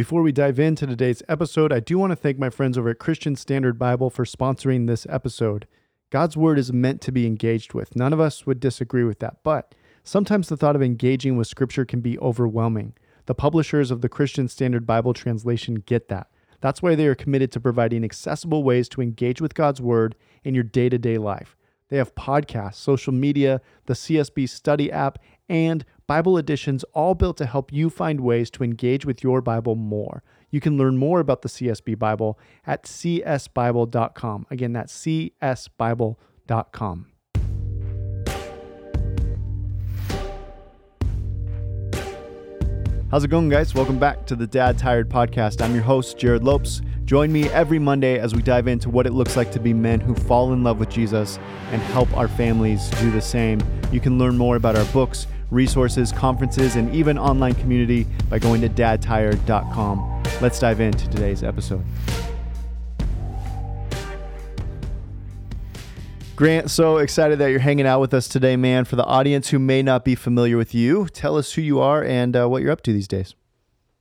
Before we dive into today's episode, I do want to thank my friends over at Christian Standard Bible for sponsoring this episode. God's word is meant to be engaged with. None of us would disagree with that, but sometimes the thought of engaging with scripture can be overwhelming. The publishers of the Christian Standard Bible translation get that. That's why they are committed to providing accessible ways to engage with God's word in your day to day life. They have podcasts, social media, the CSB study app, and Bible editions all built to help you find ways to engage with your Bible more. You can learn more about the CSB Bible at csbible.com. Again, that's csbible.com. How's it going, guys? Welcome back to the Dad Tired Podcast. I'm your host, Jerrad Lopes. Join me every Monday as we dive into what it looks like to be men who fall in love with Jesus and help our families do the same. You can learn more about our books, resources, conferences, and even online community by going to dadtired.com. Let's dive into today's episode. Grant, so excited that you're hanging out with us today, man. For the audience who may not be familiar with you, tell us who you are and uh, what you're up to these days.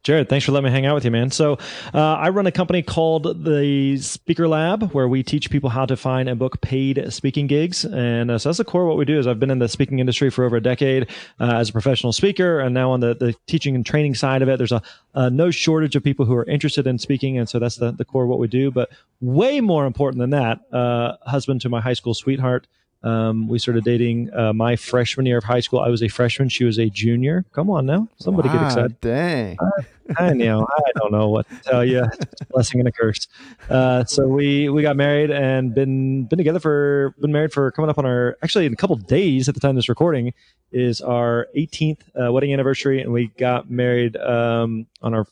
Jerrad, thanks for letting me hang out with you, man. So, uh, I run a company called the Speaker Lab, where we teach people how to find and book paid speaking gigs. And uh, so that's the core of what we do. Is I've been in the speaking industry for over a decade uh, as a professional speaker, and now on the, the teaching and training side of it, there's a, a, no shortage of people who are interested in speaking, and so that's the, the core of what we do. But way more important than that, uh, husband to my high school sweetheart. Um, we started dating uh, my freshman year of high school. I was a freshman; she was a junior. Come on now, somebody wow, get excited. Dang, I, I know. I don't know what to tell you. Blessing and a curse. Uh, so we we got married and been been together for been married for coming up on our actually in a couple days at the time of this recording is our 18th uh, wedding anniversary, and we got married um, on our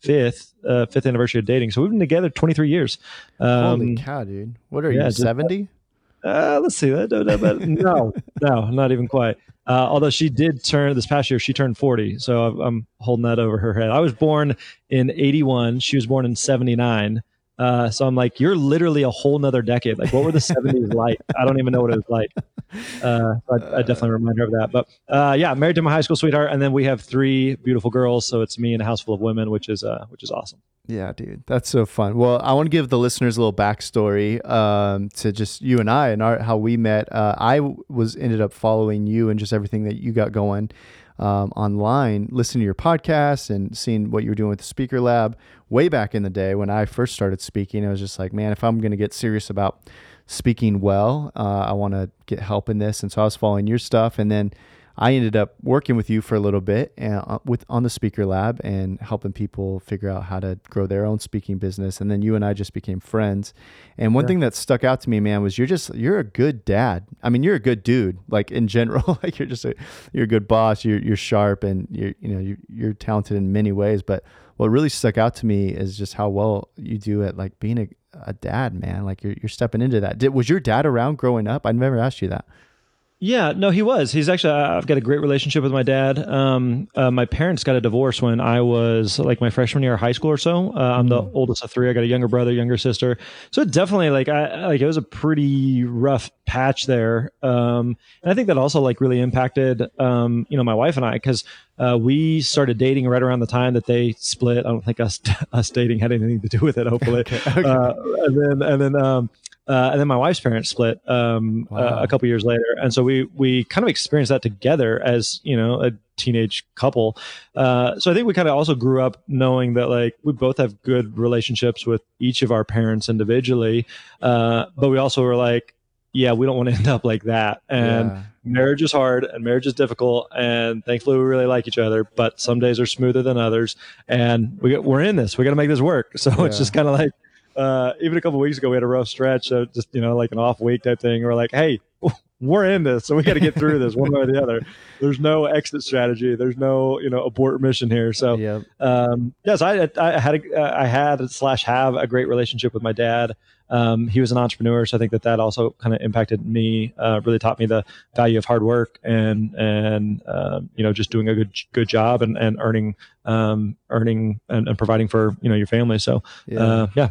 fifth uh, fifth anniversary of dating. So we've been together 23 years. Um, Holy cow, dude! What are yeah, you 70? Uh, let's see. that. no, no, not even quite. Uh, although she did turn this past year, she turned 40. So I'm, I'm holding that over her head. I was born in 81. She was born in 79. Uh, so I'm like, you're literally a whole nother decade. Like, what were the 70s like? I don't even know what it was like. Uh, I, I, definitely remind her of that. But uh, yeah, married to my high school sweetheart, and then we have three beautiful girls. So it's me and a house full of women, which is uh, which is awesome. Yeah, dude, that's so fun. Well, I want to give the listeners a little backstory um, to just you and I and our, how we met. Uh, I was ended up following you and just everything that you got going um, online, listening to your podcast and seeing what you were doing with the Speaker Lab way back in the day when I first started speaking. I was just like, man, if I'm going to get serious about speaking well, uh, I want to get help in this. And so I was following your stuff, and then I ended up working with you for a little bit and uh, with on the speaker lab and helping people figure out how to grow their own speaking business. And then you and I just became friends. And one yeah. thing that stuck out to me, man, was you're just you're a good dad. I mean, you're a good dude, like in general. like you're just a you're a good boss. You're you're sharp and you're you know you're, you're talented in many ways. But what really stuck out to me is just how well you do at like being a, a dad, man. Like you're you're stepping into that. Did was your dad around growing up? I never asked you that. Yeah, no, he was. He's actually. I've got a great relationship with my dad. Um, uh, my parents got a divorce when I was like my freshman year of high school or so. Uh, I'm the mm-hmm. oldest of three. I got a younger brother, younger sister. So definitely, like, I like it was a pretty rough patch there. Um, and I think that also like really impacted, um, you know, my wife and I because uh, we started dating right around the time that they split. I don't think us us dating had anything to do with it. Hopefully, okay, okay. Uh, and then and then um, uh, and then my wife's parents split um, wow. uh, a couple years later, and so we we kind of experienced that together as you know a teenage couple. Uh, so I think we kind of also grew up knowing that like we both have good relationships with each of our parents individually, uh, but we also were like, yeah, we don't want to end up like that. And yeah. marriage is hard and marriage is difficult. And thankfully, we really like each other, but some days are smoother than others. And we, we're in this. We got to make this work. So yeah. it's just kind of like uh, even a couple weeks ago, we had a rough stretch. So just, you know, like an off week type thing. We're like, hey, we're in this, so we got to get through this one way or the other. There's no exit strategy. There's no, you know, abort mission here. So, yep. um, yes, I, I had, a, I had slash have a great relationship with my dad. Um, he was an entrepreneur, so I think that that also kind of impacted me. Uh, really taught me the value of hard work and and uh, you know just doing a good good job and, and earning um, earning and, and, providing for you know your family. So yeah, uh, yeah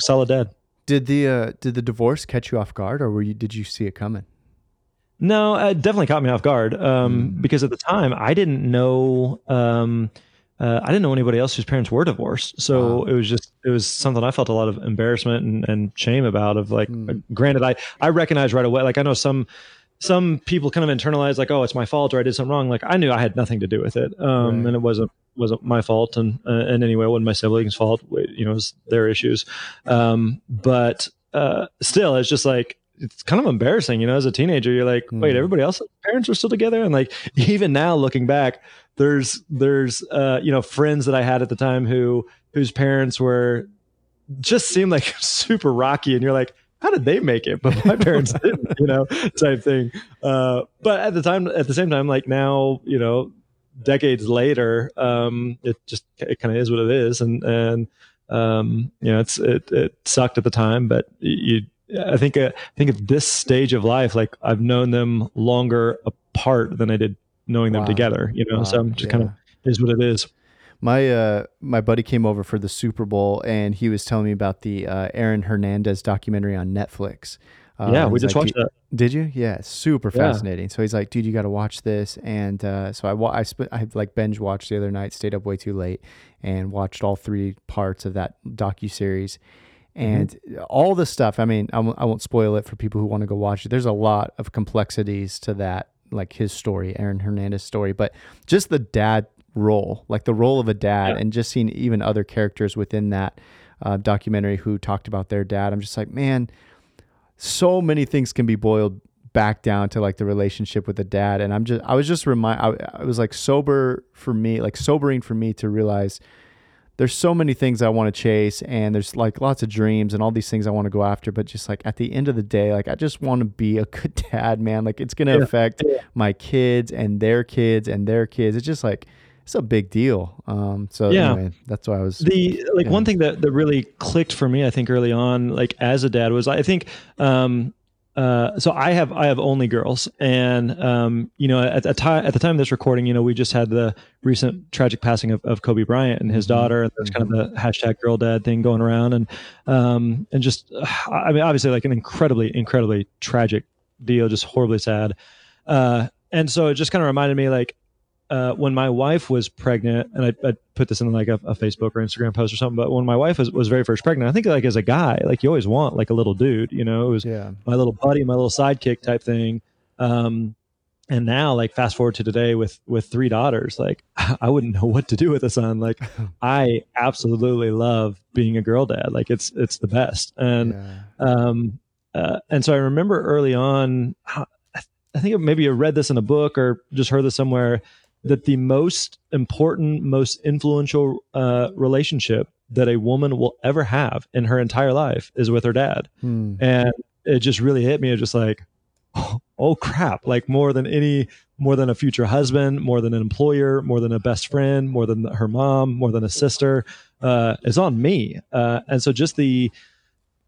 solid dad. Did the uh, did the divorce catch you off guard, or were you did you see it coming? No, it definitely caught me off guard um, mm. because at the time I didn't know. Um, uh, I didn't know anybody else whose parents were divorced. So wow. it was just, it was something I felt a lot of embarrassment and, and shame about of like, mm. granted, I, I recognized right away, like I know some, some people kind of internalize like, oh, it's my fault or I did something wrong. Like I knew I had nothing to do with it. Um, right. and it wasn't, wasn't my fault. And, uh, and anyway, it wasn't my siblings fault. You know, it was their issues. Um, but, uh, still, it's just like, it's kind of embarrassing, you know, as a teenager, you're like, wait, mm. everybody else's parents are still together. And like, even now looking back, there's there's uh, you know friends that I had at the time who whose parents were just seemed like super rocky, and you're like, how did they make it? But my parents didn't, you know, type thing. Uh, but at the time, at the same time, like now, you know, decades later, um, it just it kind of is what it is, and and um, you know, it's it it sucked at the time, but you. I think uh, I think at this stage of life, like I've known them longer apart than I did knowing wow. them together, you know. Wow. So I'm just yeah. kind of is what it is. My uh, my buddy came over for the Super Bowl and he was telling me about the uh, Aaron Hernandez documentary on Netflix. Uh, yeah, we just like, watched that. Did you? Yeah, super fascinating. Yeah. So he's like, dude, you got to watch this. And uh, so I, I, sp- I like binge watched the other night, stayed up way too late, and watched all three parts of that docu series. Mm-hmm. And mm-hmm. all the stuff. I mean, I w- I won't spoil it for people who want to go watch it. There's a lot of complexities to that like his story, Aaron Hernandez story, but just the dad role, like the role of a dad, yeah. and just seeing even other characters within that uh, documentary who talked about their dad. I'm just like, man, so many things can be boiled back down to like the relationship with the dad, and I'm just, I was just remind, I, I was like sober for me, like sobering for me to realize there's so many things I want to chase and there's like lots of dreams and all these things I want to go after. But just like at the end of the day, like I just want to be a good dad, man. Like it's going to yeah. affect yeah. my kids and their kids and their kids. It's just like, it's a big deal. Um, so yeah, anyway, that's why I was the like yeah. one thing that, that really clicked for me, I think early on, like as a dad was, I think, um, uh, so I have I have only girls, and um, you know at, at, time, at the time of this recording, you know we just had the recent tragic passing of, of Kobe Bryant and his mm-hmm. daughter, and there's kind of the hashtag girl dad thing going around, and um, and just I mean obviously like an incredibly incredibly tragic deal, just horribly sad, uh, and so it just kind of reminded me like uh, when my wife was pregnant, and I, I put this in like a, a, Facebook or Instagram post or something, but when my wife was, was very first pregnant, I think like as a guy, like you always want like a little dude, you know, it was yeah. my little buddy, my little sidekick type thing. Um, and now like fast forward to today with with three daughters like i wouldn't know what to do with a son like i absolutely love being a girl dad like it's it's the best and yeah. um uh, and so i remember early on i think maybe i read this in a book or just heard this somewhere that the most important, most influential uh, relationship that a woman will ever have in her entire life is with her dad. Hmm. And it just really hit me. It just like, oh, oh, crap! Like more than any, more than a future husband, more than an employer, more than a best friend, more than her mom, more than a sister, uh, is on me. Uh, and so just the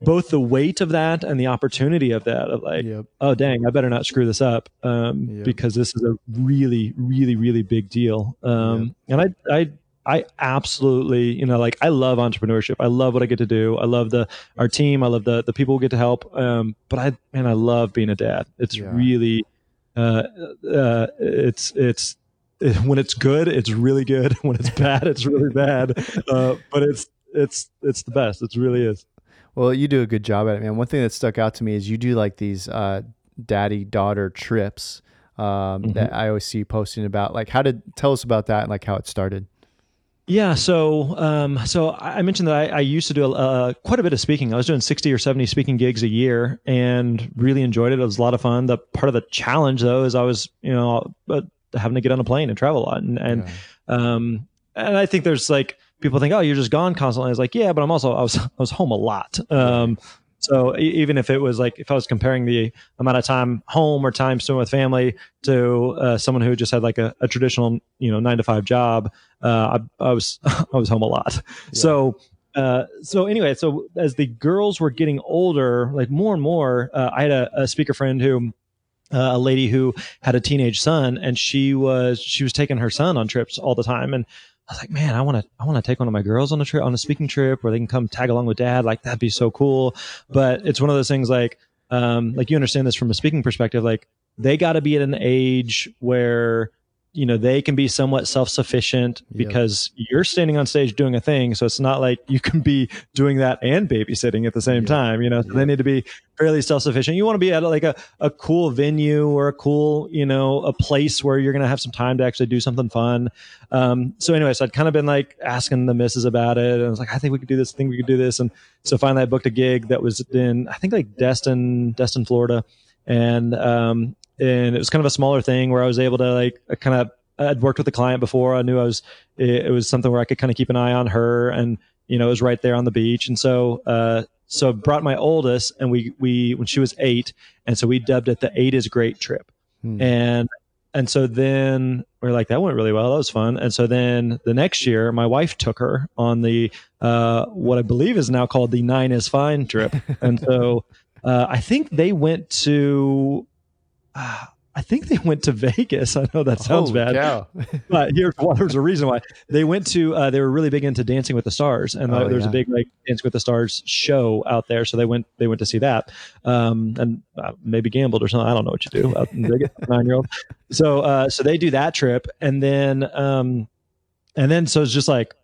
both the weight of that and the opportunity of that of like yep. oh dang i better not screw this up um, yep. because this is a really really really big deal. Um, yep. and i i i absolutely you know like i love entrepreneurship. I love what i get to do. I love the our team. I love the the people who get to help. Um, but i man i love being a dad. It's yeah. really uh, uh, it's it's when it's good it's really good. When it's bad it's really bad. Uh, but it's it's it's the best. It really is well, you do a good job at it, man. One thing that stuck out to me is you do like these uh, daddy daughter trips um, mm-hmm. that I always see you posting about. Like, how did tell us about that and like how it started? Yeah, so um, so I mentioned that I, I used to do uh, quite a bit of speaking. I was doing sixty or seventy speaking gigs a year, and really enjoyed it. It was a lot of fun. The part of the challenge, though, is I was you know uh, having to get on a plane and travel a lot, and and yeah. um, and I think there's like people think, oh, you're just gone constantly. I was like, yeah, but I'm also I was I was home a lot. Um, so even if it was like if I was comparing the amount of time home or time spent with family to uh, someone who just had like a, a, traditional you know nine to five job, uh, I, I, was I was home a lot. Yeah. So. Uh, so anyway, so as the girls were getting older, like more and more, uh, I had a, a speaker friend who uh, a lady who had a teenage son and she was she was taking her son on trips all the time and I was like, man, I want to, I want to take one of my girls on a trip, on a speaking trip where they can come tag along with dad. Like that'd be so cool. But it's one of those things like, um, like you understand this from a speaking perspective, like they got to be at an age where you know they can be somewhat self-sufficient because you're standing on stage doing a thing. So it's not like you can be doing that and babysitting at the same time you know so they need to be fairly self-sufficient. You want to be at like a, a cool venue or a cool you know a place where you're going to have some time to actually do something fun. Um, so anyway so i'd kind of been like asking the missus about it and i was like i think we could do this I think we could do this and so finally i booked a gig that was in i think like destin destin florida and um, and it was kind of a smaller thing where I was able to like kind of I'd worked with the client before. I knew I was it, it was something where I could kind of keep an eye on her, and you know it was right there on the beach, and so uh, so I brought my oldest, and we we when she was eight, and so we dubbed it the Eight is Great trip, hmm. and and so then we are like that went really well, that was fun, and so then the next year my wife took her on the uh, what I believe is now called the Nine is Fine trip, and so. Uh, I think they went to uh, I think they went to Vegas. I know that sounds Holy bad, but here's well, there's a reason why they went to. Uh, they were really big into Dancing with the Stars, and oh, there's yeah. a big like Dancing with the Stars show out there. So they went they went to see that, um, and uh, maybe gambled or something. I don't know what you do out in Vegas, nine year old. So uh, so they do that trip, and then um, and then so it's just like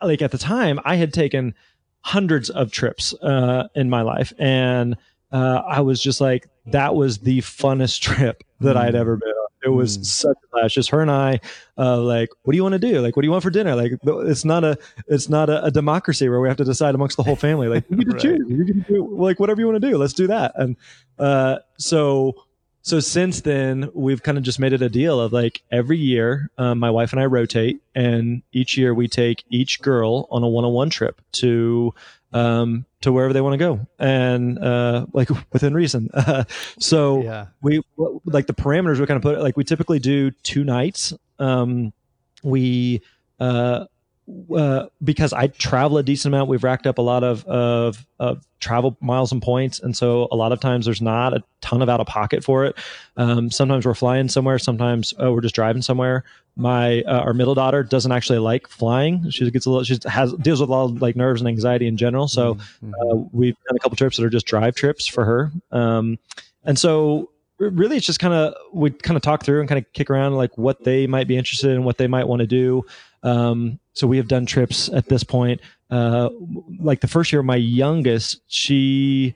like at the time I had taken hundreds of trips uh, in my life, and uh, I was just like, that was the funnest trip that mm. I'd ever been on. It was mm. such a blast. Just her and I, uh, like, what do you want to do? Like, what do you want for dinner? Like, it's not a, it's not a, a democracy where we have to decide amongst the whole family. Like, you can right. choose. You can do like whatever you want to do. Let's do that. And uh, so, so since then, we've kind of just made it a deal of like every year, um, my wife and I rotate, and each year we take each girl on a one-on-one trip to um, to wherever they want to go and uh, like within reason. Uh, so yeah. we like the parameters we kind of put like we typically do two nights. Um, we uh, uh, because I travel a decent amount, we've racked up a lot of, of, of travel miles and points, and so a lot of times there's not a ton of out of pocket for it. Um, sometimes we're flying somewhere, sometimes oh, we're just driving somewhere. My uh, our middle daughter doesn't actually like flying. She gets a little, she has deals with a lot of like nerves and anxiety in general. So mm-hmm. uh, we've done a couple trips that are just drive trips for her, um, and so really it's just kind of we kind of talk through and kind of kick around like what they might be interested in, what they might want to do. Um, so we have done trips at this point. Uh, like the first year, my youngest, she,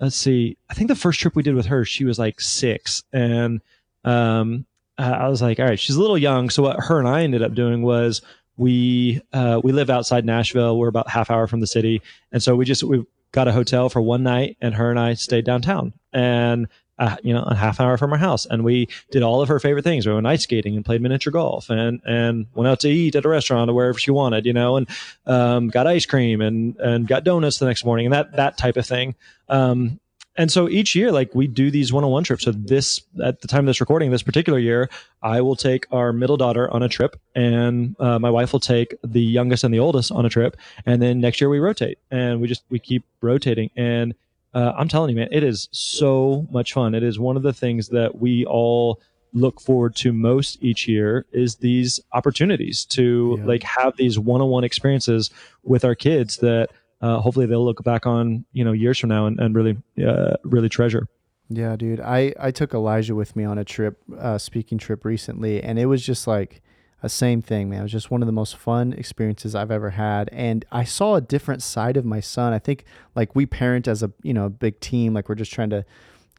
let's see, I think the first trip we did with her, she was like six. And um, I was like, all right, she's a little young. So what her and I ended up doing was we uh, we live outside Nashville. We're about half hour from the city, and so we just we got a hotel for one night, and her and I stayed downtown. And uh, you know, a half hour from our house. And we did all of her favorite things. We went ice skating and played miniature golf and, and went out to eat at a restaurant or wherever she wanted, you know, and, um, got ice cream and, and got donuts the next morning and that, that type of thing. Um, and so each year, like we do these one-on-one trips. So this, at the time of this recording, this particular year, I will take our middle daughter on a trip, and uh, my wife will take the youngest and the oldest on a trip, and then next year we rotate, and we just we keep rotating. And uh, I'm telling you, man, it is so much fun. It is one of the things that we all look forward to most each year is these opportunities to yeah. like have these one-on-one experiences with our kids that uh, hopefully they'll look back on you know years from now and, and really uh, really treasure yeah dude i i took elijah with me on a trip uh, speaking trip recently and it was just like a same thing, man. It was just one of the most fun experiences I've ever had, and I saw a different side of my son. I think like we parent as a you know a big team, like we're just trying to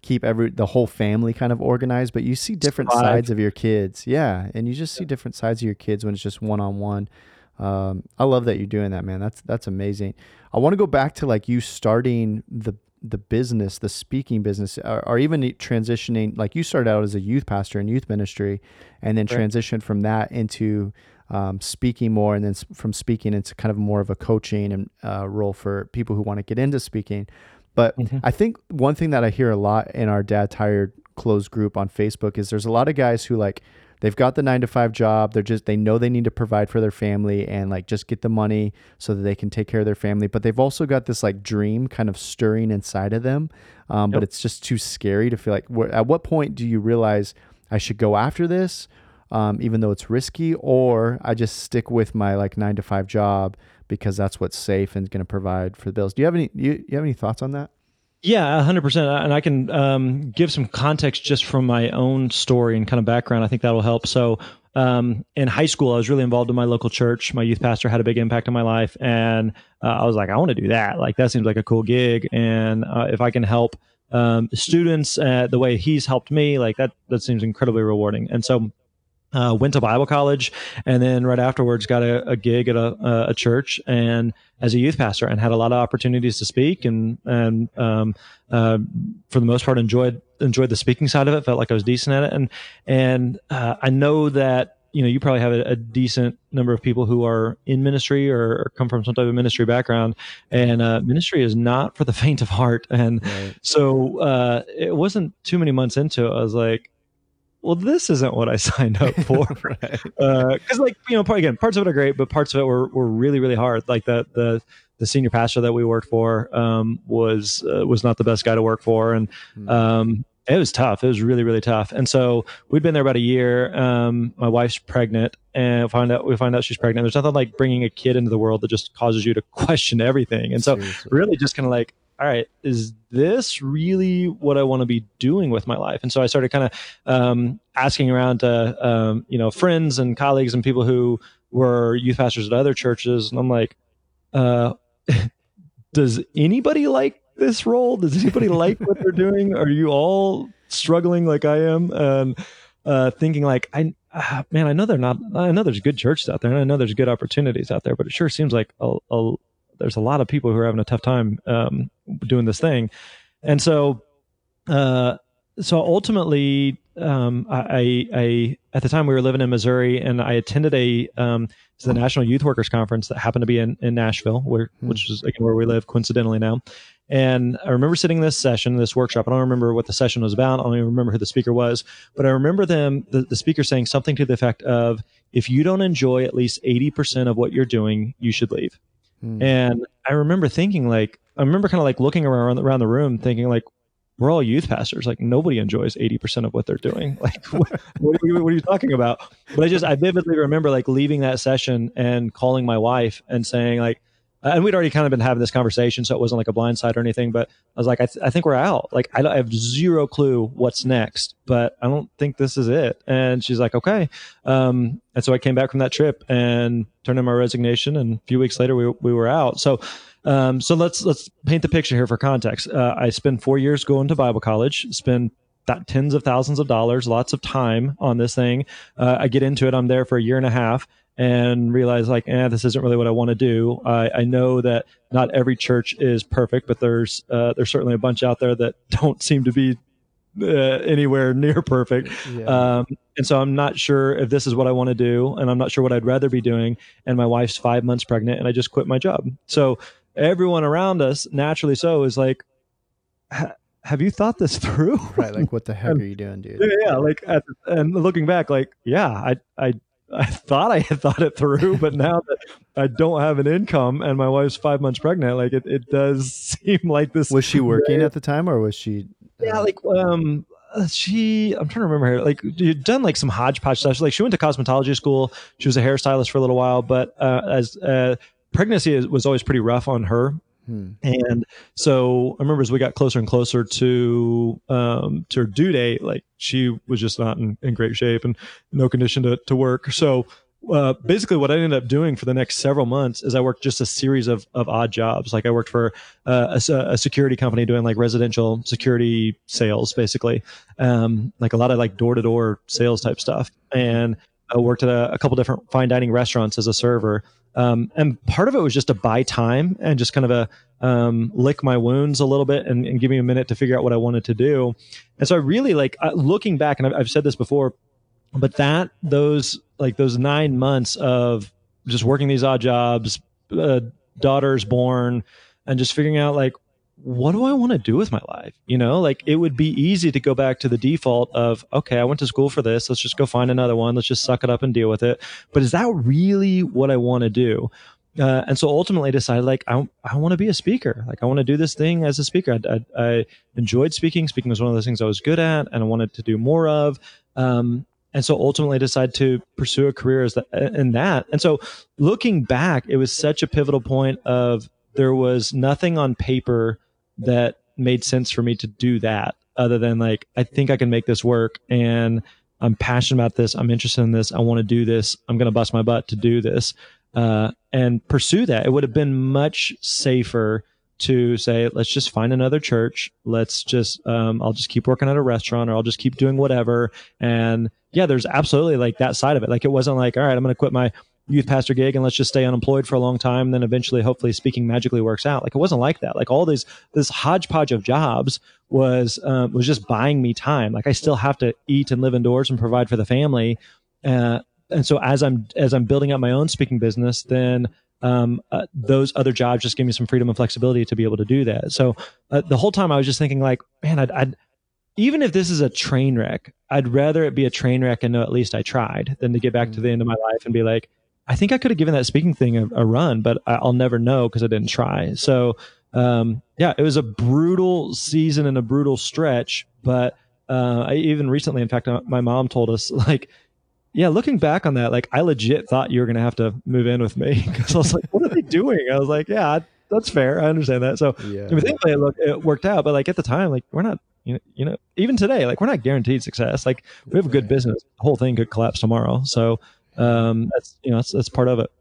keep every the whole family kind of organized, but you see different Five. sides of your kids, yeah, and you just see different sides of your kids when it's just one on one. I love that you're doing that, man. That's that's amazing. I want to go back to like you starting the the business, the speaking business, or, or, even transitioning, like you started out as a youth pastor in youth ministry, and then right. transitioned from that into um, speaking more, and then from speaking into kind of more of a coaching and uh, role for people who want to get into speaking. But mm-hmm. I think one thing that I hear a lot in our dad tired closed group on Facebook is there's a lot of guys who like they've got the nine to five job. They're just they know they need to provide for their family and like just get the money so that they can take care of their family. But they've also got this like dream kind of stirring inside of them. Um, yep. But it's just too scary to feel like. At what point do you realize I should go after this, um, even though it's risky, or I just stick with my like nine to five job because that's what's safe and going to provide for the bills? Do you have any? You, you have any thoughts on that? Yeah, 100%. And I can um, give some context just from my own story and kind of background. I think that'll help. So, um, in high school, I was really involved in my local church. My youth pastor had a big impact on my life, and uh, I was like, I want to do that. Like that seems like a cool gig, and uh, if I can help um, students uh, the way he's helped me, like that, that seems incredibly rewarding. And so uh, went to Bible college, and then right afterwards got a, a gig at a, a, church and as a youth pastor, and had a lot of opportunities to speak, and and um, uh, for the most part enjoyed enjoyed the speaking side of it. Felt like I was decent at it, and and uh, I know that you know you probably have a, a, decent number of people who are in ministry or, or come from some type of ministry background, and uh, ministry is not for the faint of heart. And right. so uh, it wasn't too many months into it. I was like, well, this isn't what I signed up for. Because, uh, like, you know, again, parts of it are great, but parts of it were, were really, really hard. Like the the the senior pastor that we worked for um, was uh, was not the best guy to work for, and hmm. um, it was tough. It was really, really tough. And so we'd been there about a year. Um, my wife's pregnant, and find out we find out she's pregnant. There's nothing like bringing a kid into the world that just causes you to question everything. And so, Seriously. really, just kind of like all right, is this really what I want to be doing with my life? And so I started kind of um, asking around to, um, you know, friends and colleagues and people who were youth pastors at other churches. And I'm like, uh, does anybody like this role? Does anybody like what they're doing? Are you all struggling like I am? And uh, thinking like, I, uh, man, I know they're not, I know there's good churches out there and I know there's good opportunities out there, but it sure seems like a, a there's a lot of people who are having a tough time um, doing this thing, and so uh, so ultimately, um, I, I, at the time we were living in Missouri, and I attended a um, the National Youth Workers Conference that happened to be in, in Nashville, where hmm. which is again where we live coincidentally now. And I remember sitting in this session, this workshop. I don't remember what the session was about. I don't even remember who the speaker was, but I remember them, the, the speaker saying something to the effect of, if you don't enjoy at least 80% of what you're doing, you should leave. Mm. And I remember thinking like, I remember kind of like looking around around the room, thinking like, we're all youth pastors. Like nobody enjoys 80% of what they're doing. Like, what, what, are you, what, are you, talking about? But I just, I vividly remember like leaving that session and calling my wife and saying like, and we'd already kind of been having this conversation, so it wasn't like a blind side or anything. But I was like, I, th- I think we're out. Like, I, I, have zero clue what's next, but I don't think this is it. And she's like, okay. Um, and so I came back from that trip and turned in my resignation, and a few weeks later, we we were out. So. Um, so let's let's paint the picture here for context. Uh, I spent four years going to Bible college, spend that tens of thousands of dollars, lots of time on this thing. Uh, I get into it. I'm there for a year and a half and realize like, eh, this isn't really what I want to do. I, I know that not every church is perfect, but there's uh, there's certainly a bunch out there that don't seem to be uh, anywhere near perfect. Yeah. Um, and so I'm not sure if this is what I want to do, and I'm not sure what I'd rather be doing. And my wife's five months pregnant, and I just quit my job. So everyone around us, naturally so, is like. Have you thought this through? right. Like, what the heck and, are you doing, dude? Yeah. yeah like, at, and looking back, like, yeah, I, I I thought I had thought it through, but now that I don't have an income and my wife's five months pregnant, like it, it does seem like this. Was she working at the time or was she? Uh... Yeah, like um, she. I'm trying to remember her. Like you'd done like some hodgepodge stuff. Like she went to cosmetology school. She was a hairstylist for a little while, but uh, as uh, pregnancy was always pretty rough on her. Hmm. And so I remember as we got closer and closer to um, to her due date, like she was just not in, in great shape and no condition to, to work. So uh, basically what I ended up doing for the next several months is I worked just a series of, of odd jobs. Like I worked for uh, a, a, security company doing like residential security sales, basically, um, like a lot of like door to door sales type stuff. And I worked at a, a couple different fine dining restaurants as a server. Um, and part of it was just to buy time and just kind of a um, lick my wounds a little bit and, and, give me a minute to figure out what I wanted to do. And so I really like uh, looking back, and I've, I've said this before, but that those like those nine months of just working these odd jobs, uh, daughters born, and just figuring out like what do I want to do with my life? You know, like it would be easy to go back to the default of, okay, I went to school for this. Let's just go find another one. Let's just suck it up and deal with it. But is that really what I want to do? Uh, and so ultimately decided like, I, I want to be a speaker. Like I want to do this thing as a speaker. I, I, I, enjoyed speaking. Speaking was one of those things I was good at and I wanted to do more of. Um, and so ultimately decided to pursue a career as in that. And so looking back, it was such a pivotal point of there was nothing on paper that made sense for me to do that other than like i think i can make this work and I'm passionate about this. I'm interested in this. I want to do this. I'm going to bust my butt to do this uh, and pursue that. It would have been much safer to say, let's just find another church. Let's just, um, I'll just keep working at a restaurant or I'll just keep doing whatever. And yeah, there's absolutely like that side of it. Like it wasn't like, all right, I'm going to quit my youth pastor gig and let's just stay unemployed for a long time. And then eventually, hopefully, speaking magically works out. Like it wasn't like that. Like all these this hodgepodge of jobs was um, was just buying me time. Like I still have to eat and live indoors and provide for the family. Uh, and so as I'm as I'm building up my own speaking business, then um, uh, those other jobs just give me some freedom and flexibility to be able to do that. So uh, the whole time I was just thinking like, man, I'd, I'd, even if this is a train wreck, I'd rather it be a train wreck and know at least I tried than to get back to the end of my life and be like, I think I could have given that speaking thing a, a run, but I'll never know because I didn't try. So um, yeah, it was a brutal season and a brutal stretch, but uh, I even recently, in fact, my mom told us like yeah, looking back on that, like I legit thought you were going to have to move in with me because I was like, what are they doing? I was like, yeah, that's fair. I understand that. So yeah. I mean, thankfully, it, look, it worked out. But like at the time, like we're not, you know, you know, even today, like we're not guaranteed success. Like we have a good business. The whole thing could collapse tomorrow. So um, that's you know that's, that's part of it.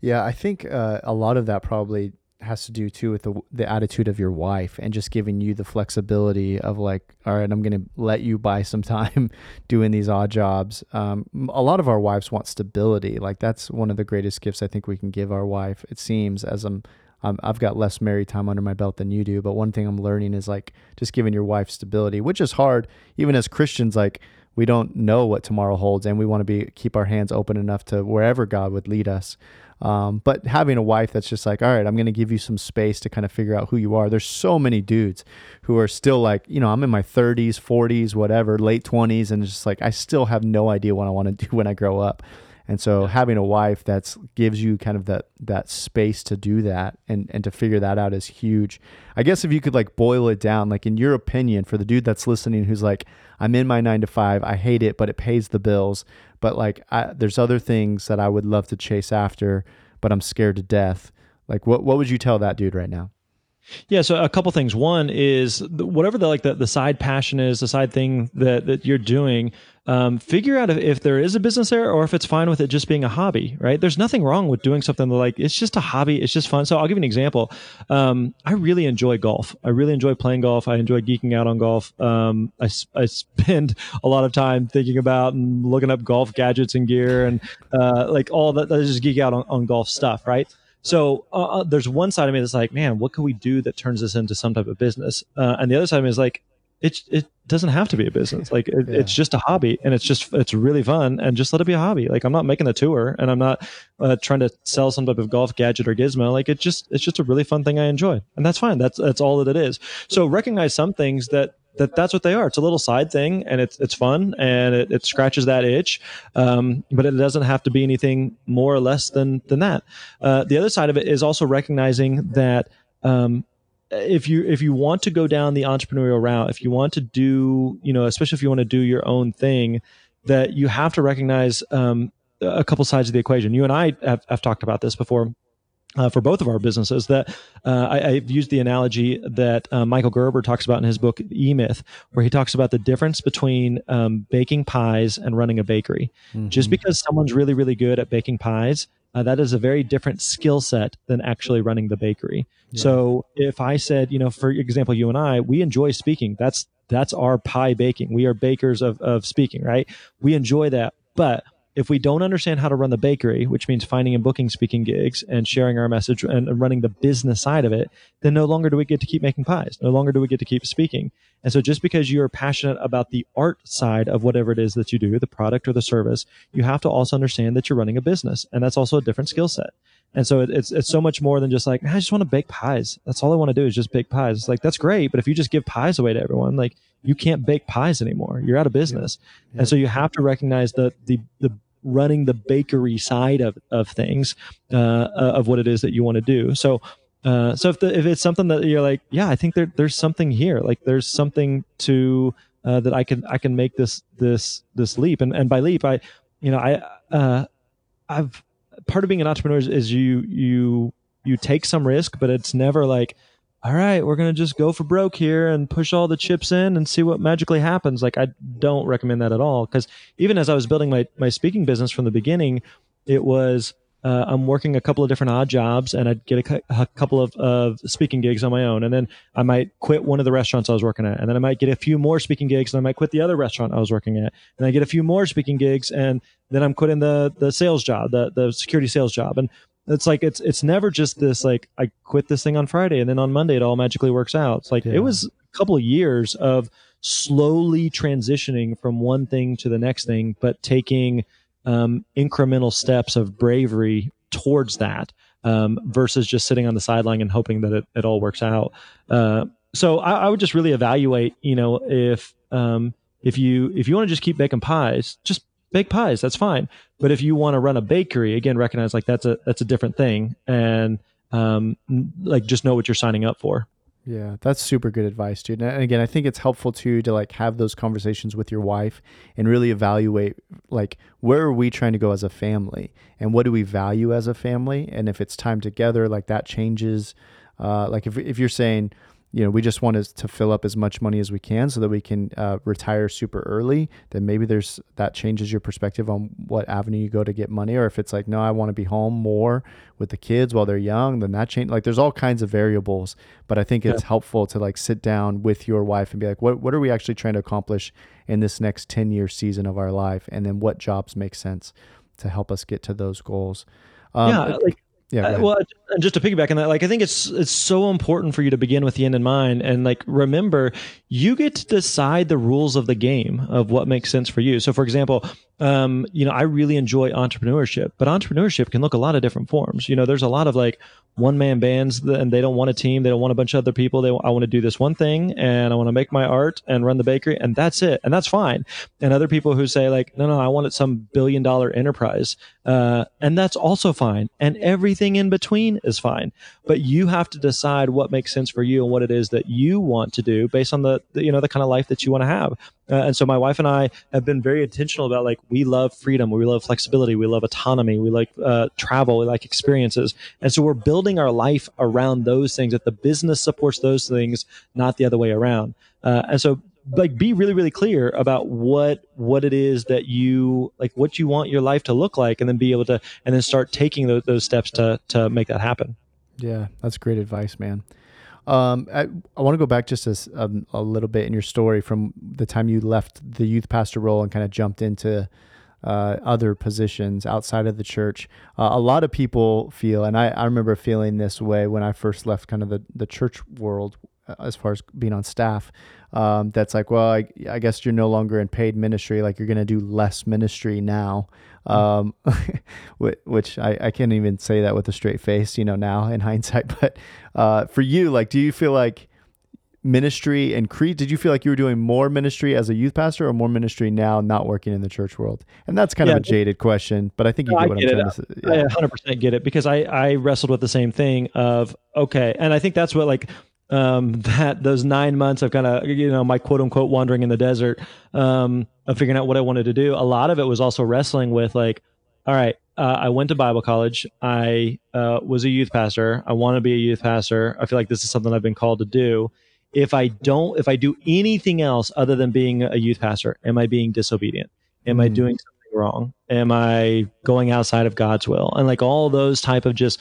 Yeah, I think uh, a lot of that probably has to do too with the the attitude of your wife and just giving you the flexibility of like, all right, I'm going to let you buy some time doing these odd jobs. Um, a lot of our wives want stability. Like that's one of the greatest gifts I think we can give our wife. It seems as I'm, I've got less married time under my belt than you do, but one thing I'm learning is like just giving your wife stability, which is hard even as Christians. Like we don't know what tomorrow holds, and we want to be keep our hands open enough to wherever God would lead us. Um, but having a wife that's just like, all right, I'm going to give you some space to kind of figure out who you are. There's so many dudes who are still like, you know, I'm in my 30s, 40s, whatever, late 20s, and just like I still have no idea what I want to do when I grow up. And so having a wife that's gives you kind of that that space to do that and and to figure that out is huge. I guess if you could like boil it down, like in your opinion, for the dude that's listening who's like, I'm in my nine to five, I hate it, but it pays the bills. But like, I, there's other things that I would love to chase after, but I'm scared to death. Like, what what would you tell that dude right now? Yeah, so a couple things. One is whatever the like the, the side passion is, the side thing that, that you're doing, um, figure out if, if there is a business there or if it's fine with it just being a hobby, right? There's nothing wrong with doing something like it's just a hobby, it's just fun. So I'll give you an example. Um, I really enjoy golf. I really enjoy playing golf. I enjoy geeking out on golf. Um, I, I spend a lot of time thinking about and looking up golf gadgets and gear and uh, like all that. I just geek out on, on golf stuff, right? So uh, uh, there's one side of me that's like, man, what can we do that turns this into some type of business? Uh, and the other side of me is like, it it doesn't have to be a business. Like it, yeah. it's just a hobby, and it's just it's really fun, and just let it be a hobby. Like I'm not making a tour, and I'm not uh, trying to sell some type of golf gadget or gizmo. Like it just it's just a really fun thing I enjoy, and that's fine. That's that's all that it is. So recognize some things that that that's what they are. It's a little side thing, and it's it's fun, and it, it scratches that itch. Um, but it doesn't have to be anything more or less than than that. Uh, the other side of it is also recognizing that. Um, if you if you want to go down the entrepreneurial route, if you want to do, you know, especially if you want to do your own thing, that you have to recognize um, a couple sides of the equation. You and I have, have talked about this before uh, for both of our businesses that uh, I, have used the analogy that uh, Michael Gerber talks about in his book E Myth, where he talks about the difference between um, baking pies and running a bakery. Mm-hmm. Just because someone's really, really good at baking pies, uh, that is a very different skill set than actually running the bakery. Yeah. So if I said, you know, for example, you and I, we enjoy speaking. That's that's our pie baking. We are bakers of, of speaking, right? We enjoy that. But if we don't understand how to run the bakery, which means finding and booking speaking gigs and sharing our message and running the business side of it, then no longer do we get to keep making pies. No longer do we get to keep speaking. And so just because you're passionate about the art side of whatever it is that you do, the product or the service, you have to also understand that you're running a business. And that's also a different skill set. And so it's it's so much more than just like I just want to bake pies. That's all I want to do is just bake pies. It's like that's great, but if you just give pies away to everyone, like you can't bake pies anymore. You're out of business. Yeah. Yeah. And so you have to recognize the the the running the bakery side of, of things uh, uh, of what it is that you want to do. So uh, so if, the, if it's something that you're like yeah i think there, there's something here like there's something to uh, that i can i can make this this this leap. And and by leap i you know i uh, i've part of being an entrepreneur is, is you you you take some risk but it's never like all right, we're going to just go for broke here and push all the chips in and see what magically happens. Like, I don't recommend that at all. Because even as I was building my, my speaking business from the beginning, it was uh, I'm working a couple of different odd jobs and I'd get a, a couple of, of speaking gigs on my own. And then I might quit one of the restaurants I was working at. And then I might get a few more speaking gigs and I might quit the other restaurant I was working at. And I get a few more speaking gigs and then I'm quitting the, the sales job, the, the security sales job. And it's like it's it's never just this like I quit this thing on Friday and then on Monday it all magically works out. It's like yeah. it was a couple of years of slowly transitioning from one thing to the next thing, but taking um, incremental steps of bravery towards that um, versus just sitting on the sideline and hoping that it, it all works out. Uh, so I, I, would just really evaluate, you know, if um, if you if you want to just keep making pies, just bake pies. That's fine. But if you want to run a bakery, again, recognize like that's a that's a different thing, and um, like just know what you're signing up for. Yeah, that's super good advice, dude. And again, I think it's helpful too to like have those conversations with your wife and really evaluate like where are we trying to go as a family and what do we value as a family, and if it's time together, like that changes. Uh, like if if you're saying you know, we just want to, to fill up as much money as we can so that we can uh, retire super early, then maybe there's that changes your perspective on what avenue you go to get money. Or if it's like, no, I want to be home more with the kids while they're young, then that change. Like, there's all kinds of variables, but I think it's yeah. helpful to like sit down with your wife and be like, what what are we actually trying to accomplish in this next ten year season of our life, and then what jobs make sense to help us get to those goals. Um, yeah, like yeah. Uh, well, and just to piggyback on that, like I think it's it's so important for you to begin with the end in mind, and like remember, you get to decide the rules of the game of what makes sense for you. So, for example, um, you know, I really enjoy entrepreneurship, but entrepreneurship can look a lot of different forms. You know, there's a lot of like one man bands and they don't want a team. They don't want a bunch of other people. They, I want to do this one thing and I want to make my art and run the bakery and that's it. And that's fine. And other people who say like, no, no, I want it some billion dollar enterprise. Uh, and that's also fine. And everything in between is fine. But you have to decide what makes sense for you and what it is that you want to do based on the, the you know, the kind of life that you want to have. Uh, and so my wife and I have been very intentional about like we love freedom, we love flexibility, we love autonomy, we like uh, travel, we like experiences, and so we're building our life around those things. That the business supports those things, not the other way around. Uh, and so like be really really clear about what what it is that you like what you want your life to look like and then be able to and then start taking those, those steps to to make that happen yeah that's great advice man um, I, I want to go back just a, um, a little bit in your story from the time you left the youth pastor role and kind of jumped into uh, other positions outside of the church. Uh, a lot of people feel, and I, I remember feeling this way when I first left kind of the, the church world as far as being on staff. Um, that's like, well, I, I, guess you're no longer in paid ministry. Like you're going to do less ministry now, um, which I, I can't even say that with a straight face, you know, now in hindsight. But uh, for you, like, do you feel like ministry and creed did you feel like you were doing more ministry as a youth pastor or more ministry now not working in the church world and that's kind yeah. of a jaded question but i think you no, get what i'm trying it. to say yeah. i 100% get it because i i wrestled with the same thing of okay and i think that's what like um that those nine months of kind of you know my quote unquote wandering in the desert um of figuring out what i wanted to do a lot of it was also wrestling with like all right uh, I went to Bible college. I uh, was a youth pastor. I want to be a youth pastor. I feel like this is something I've been called to do if I don't, if I do anything else other than being a youth pastor, am I being disobedient? Am mm. I doing something wrong? Am I going outside of God's will? And like all those type of just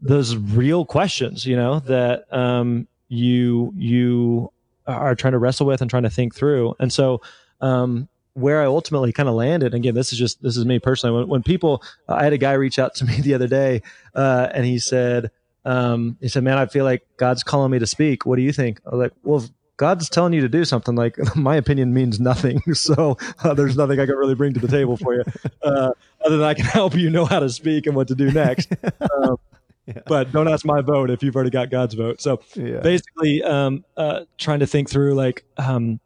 those real questions, you know, that um, you you are trying to wrestle with and trying to think through. And so, um, where I ultimately kind of landed, again, this is just this is me personally. When, when people, I had a guy reach out to me the other day, uh, and he said, um, he said, "Man, I feel like God's calling me to speak. What do you think?" I was like, "Well, God's telling you to do something, like my opinion means nothing. So uh, there's nothing I can really bring to the table for you, uh, other than I can help you know how to speak and what to do next." Um, yeah. But don't ask my vote if you've already got God's vote. So yeah. basically, um, uh, trying to think through like, um,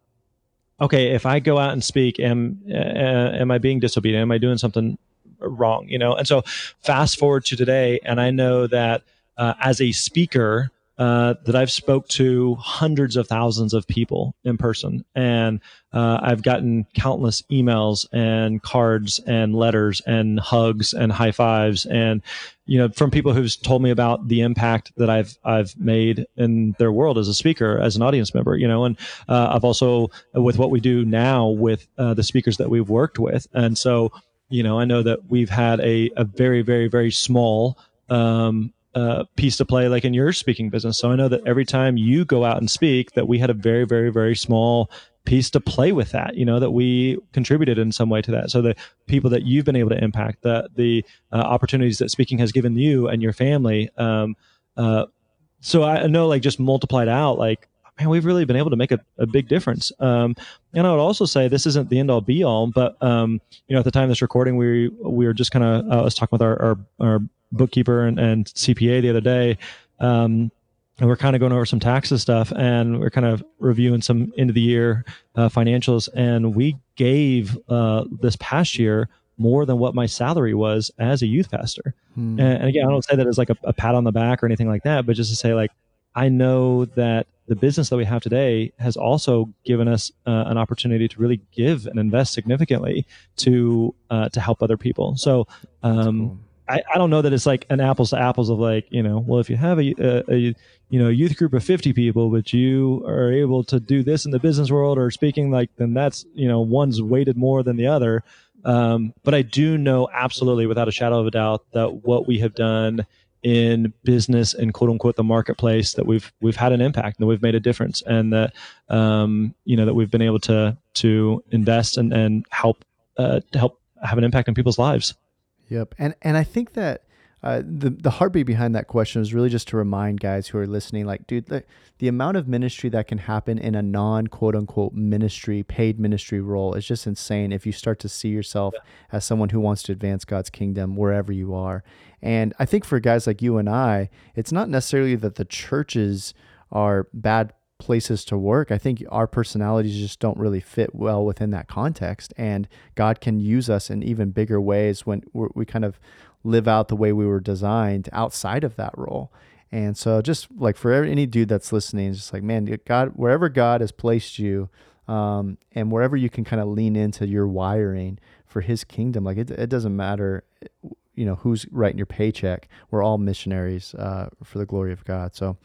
okay, if I go out and speak, am uh, am I being disobedient? Am I doing something wrong? You know. And so fast forward to today, and I know that uh, as a speaker, uh, that I've spoke to hundreds of thousands of people in person, and uh, I've gotten countless emails and cards and letters and hugs and high fives, and you know from people who've told me about the impact that I've I've made in their world as a speaker, as an audience member, you know, and uh, I've also with what we do now with uh, the speakers that we've worked with, and so you know I know that we've had a a very very very small um, uh, piece to play like in your speaking business. So I know that every time you go out and speak, that we had a very, very, very small piece to play with that. You know that we contributed in some way to that. So the people that you've been able to impact, the the uh, opportunities that speaking has given you and your family. Um, uh, so I know, like, just multiplied out, like man, we've really been able to make a, a big difference. Um, and I would also say this isn't the end all be all, but um, you know, at the time of this recording, we we were just kind of uh, I was talking with our, our, our bookkeeper and, and CPA the other day. Um, and we're kind of going over some taxes stuff and we're kind of reviewing some end of the year uh, financials. And we gave uh, this past year more than what my salary was as a youth pastor. Hmm. And, and, again, I don't say that as like a, a pat on the back or anything like that, but just to say, like, I know that the business that we have today has also given us uh, an opportunity to really give and invest significantly to uh, to help other people. So, um. I, I don't know that it's like an apples to apples of like you know well if you have a, a, a, you know youth group of 50 people but you are able to do this in the business world or speaking like then that's you know one's weighted more than the other um, but I do know absolutely without a shadow of a doubt that what we have done in business and quote unquote the marketplace that we've we've had an impact and we've made a difference and that um, you know that we've been able to to invest and and help uh, to help have an impact on people's lives. Yep, and and I think that uh, the the heartbeat behind that question is really just to remind guys who are listening, like, dude, the, the amount of ministry that can happen in a non quote unquote ministry, paid ministry role is just insane. If you start to see yourself yeah. as someone who wants to advance God's kingdom wherever you are, and I think for guys like you and I, it's not necessarily that the churches are bad places to work. I think our personalities just don't really fit well within that context. And God can use us in even bigger ways when we kind of live out the way we were designed outside of that role. And so, just like for any dude that's listening, just like, man, God, wherever God has placed you, um, and wherever you can kind of lean into your wiring for His kingdom, like it, it doesn't matter you know who's writing your paycheck. We're all missionaries uh, for the glory of God. So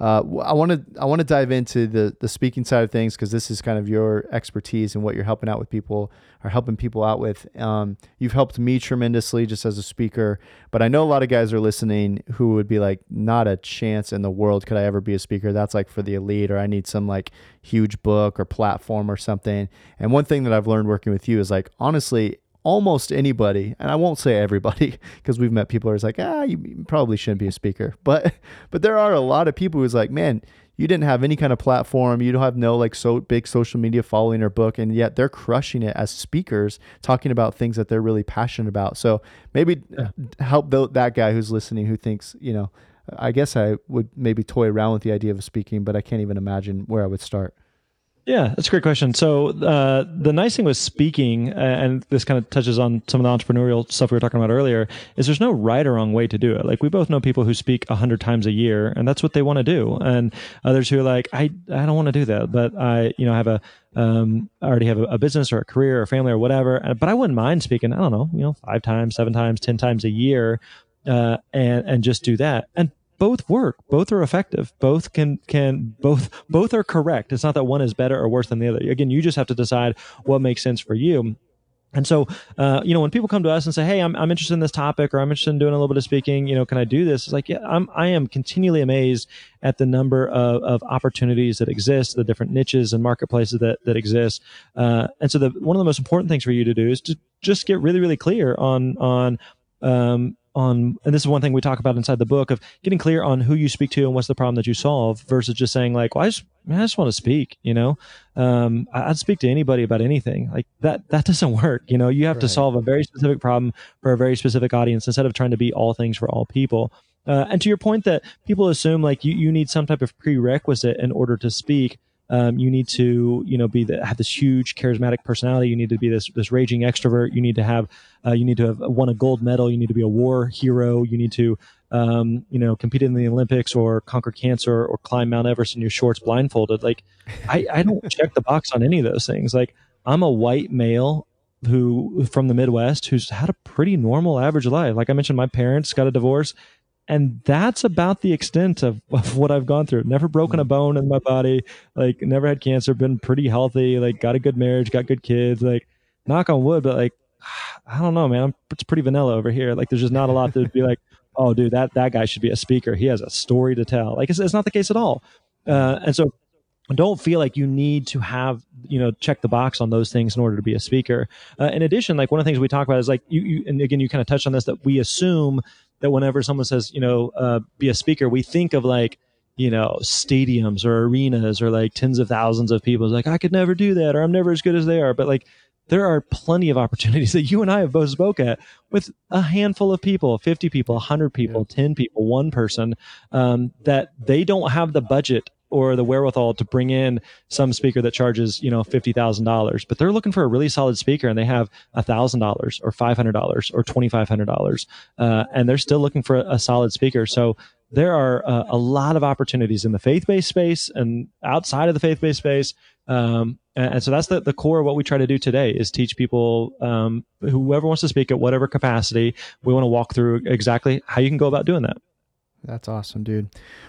uh, I want to I want to dive into the the speaking side of things because this is kind of your expertise and what you're helping out with people are helping people out with. Um, you've helped me tremendously just as a speaker, but I know a lot of guys are listening who would be like, not a chance in the world could I ever be a speaker. That's like for the elite, or I need some like huge book or platform or something. And one thing that I've learned working with you is like honestly almost anybody, and I won't say everybody because we've met people who's like, ah, you probably shouldn't be a speaker, but but there are a lot of people who's like, man, you didn't have any kind of platform, you don't have no like so big social media following or book, and yet they're crushing it as speakers, talking about things that they're really passionate about. So maybe yeah. help that guy who's listening who thinks, you know, I guess I would maybe toy around with the idea of speaking, but I can't even imagine where I would start. Yeah, that's a great question. So uh, the nice thing with speaking, and this kind of touches on some of the entrepreneurial stuff we were talking about earlier, is there's no right or wrong way to do it. Like we both know people who speak a hundred times a year, and that's what they want to do, and others who are like, I I don't want to do that, but I you know have a um, I already have a, a, business or a career or family or whatever, but I wouldn't mind speaking. I don't know, you know, five times, seven times, ten times a year, uh, and and just do that. And both work both are effective both can can both both are correct it's not that one is better or worse than the other again you just have to decide what makes sense for you and so, uh, you know, when people come to us and say, "Hey, I'm, I'm interested in this topic, or I'm interested in doing a little bit of speaking," you know, can I do this? It's like, yeah, I'm I am continually amazed at the number of, of opportunities that exist, the different niches and marketplaces that that exist. Uh, and so, the one of the most important things for you to do is to just get really, really clear on on um, on and this is one thing we talk about inside the book of getting clear on who you speak to and what's the problem that you solve versus just saying like well i just man, i just want to speak you know? Um, i'd speak to anybody about anything. Like that that doesn't work you know? You have right. to solve a very specific problem for a very specific audience instead of trying to be all things for all people. Uh, and to your point that people assume like you, you need some type of prerequisite in order to speak um, you need to, you know, be the, have this huge charismatic personality. You need to be this this raging extrovert. You need to have, uh, you need to have won a gold medal. You need to be a war hero. You need to um, you know, compete in the Olympics or conquer cancer or climb Mount Everest in your shorts blindfolded. Like, I, I don't check the box on any of those things. Like, I'm a white male who from the Midwest who's had a pretty normal average life. Like I mentioned, my parents got a divorce, and that's about the extent of, of what I've gone through. Never broken a bone in my body, like never had cancer, been pretty healthy, like got a good marriage, got good kids, like knock on wood, but like I don't know, man. It's pretty vanilla over here. Like there's just not a lot to be like, oh, dude, that that guy should be a speaker. He has a story to tell. Like it's, it's not the case at all. Uh, and so don't feel like you need to have you know check the box on those things in order to be a speaker uh, in addition like one of the things we talk about is like you, you and again you kind of touched on this that we assume that whenever someone says you know uh, be a speaker we think of like you know stadiums or arenas or like tens of thousands of people it's like i could never do that or i'm never as good as they are but like there are plenty of opportunities that you and I have both spoke at with a handful of people, 50 people, 100 people, yeah. 10 people, one person, um, that they don't have the budget or the wherewithal to bring in some speaker that charges you know fifty thousand dollars, but they're looking for a really solid speaker and they have thousand dollars or five hundred dollars or twenty five hundred dollars, uh, and they're still looking for a, a solid speaker. So there are uh, a lot of opportunities in the faith based space and outside of the faith based space. Um, and, and, so that's the, the core of what we try to do today is teach people, um, whoever wants to speak at whatever capacity, we want to walk through exactly how you can go about doing that. That's awesome, dude.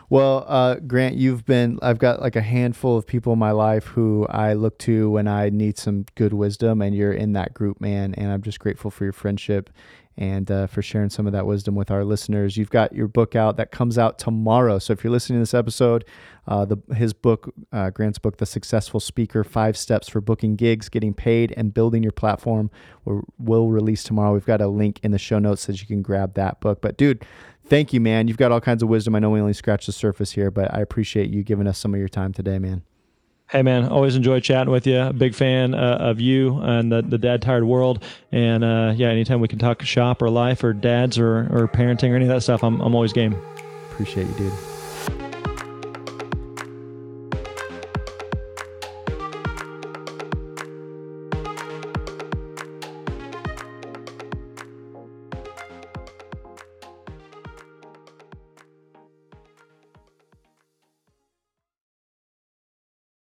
Well, uh, Grant, you've been, I've got like a handful of people in my life who I look to when I need some good wisdom, and you're in that group, man. And I'm just grateful for your friendship and uh, for sharing some of that wisdom with our listeners. You've got your book out that comes out tomorrow. So if you're listening to this episode, uh, the his book, uh, Grant's book, The Successful Speaker: Five Steps for Booking Gigs, Getting Paid, and Building Your Platform, will, will release tomorrow. We've got a link in the show notes that you can grab that book. But dude thank you, man. You've got all kinds of wisdom. I know we only scratched the surface here, but I appreciate you giving us some of your time today, man. Hey man, always enjoy chatting with you. Big fan uh, of you and the, the dad tired world. And uh, yeah, anytime we can talk shop or life or dads or, or parenting or any of that stuff, I'm, I'm always game. Appreciate you, dude.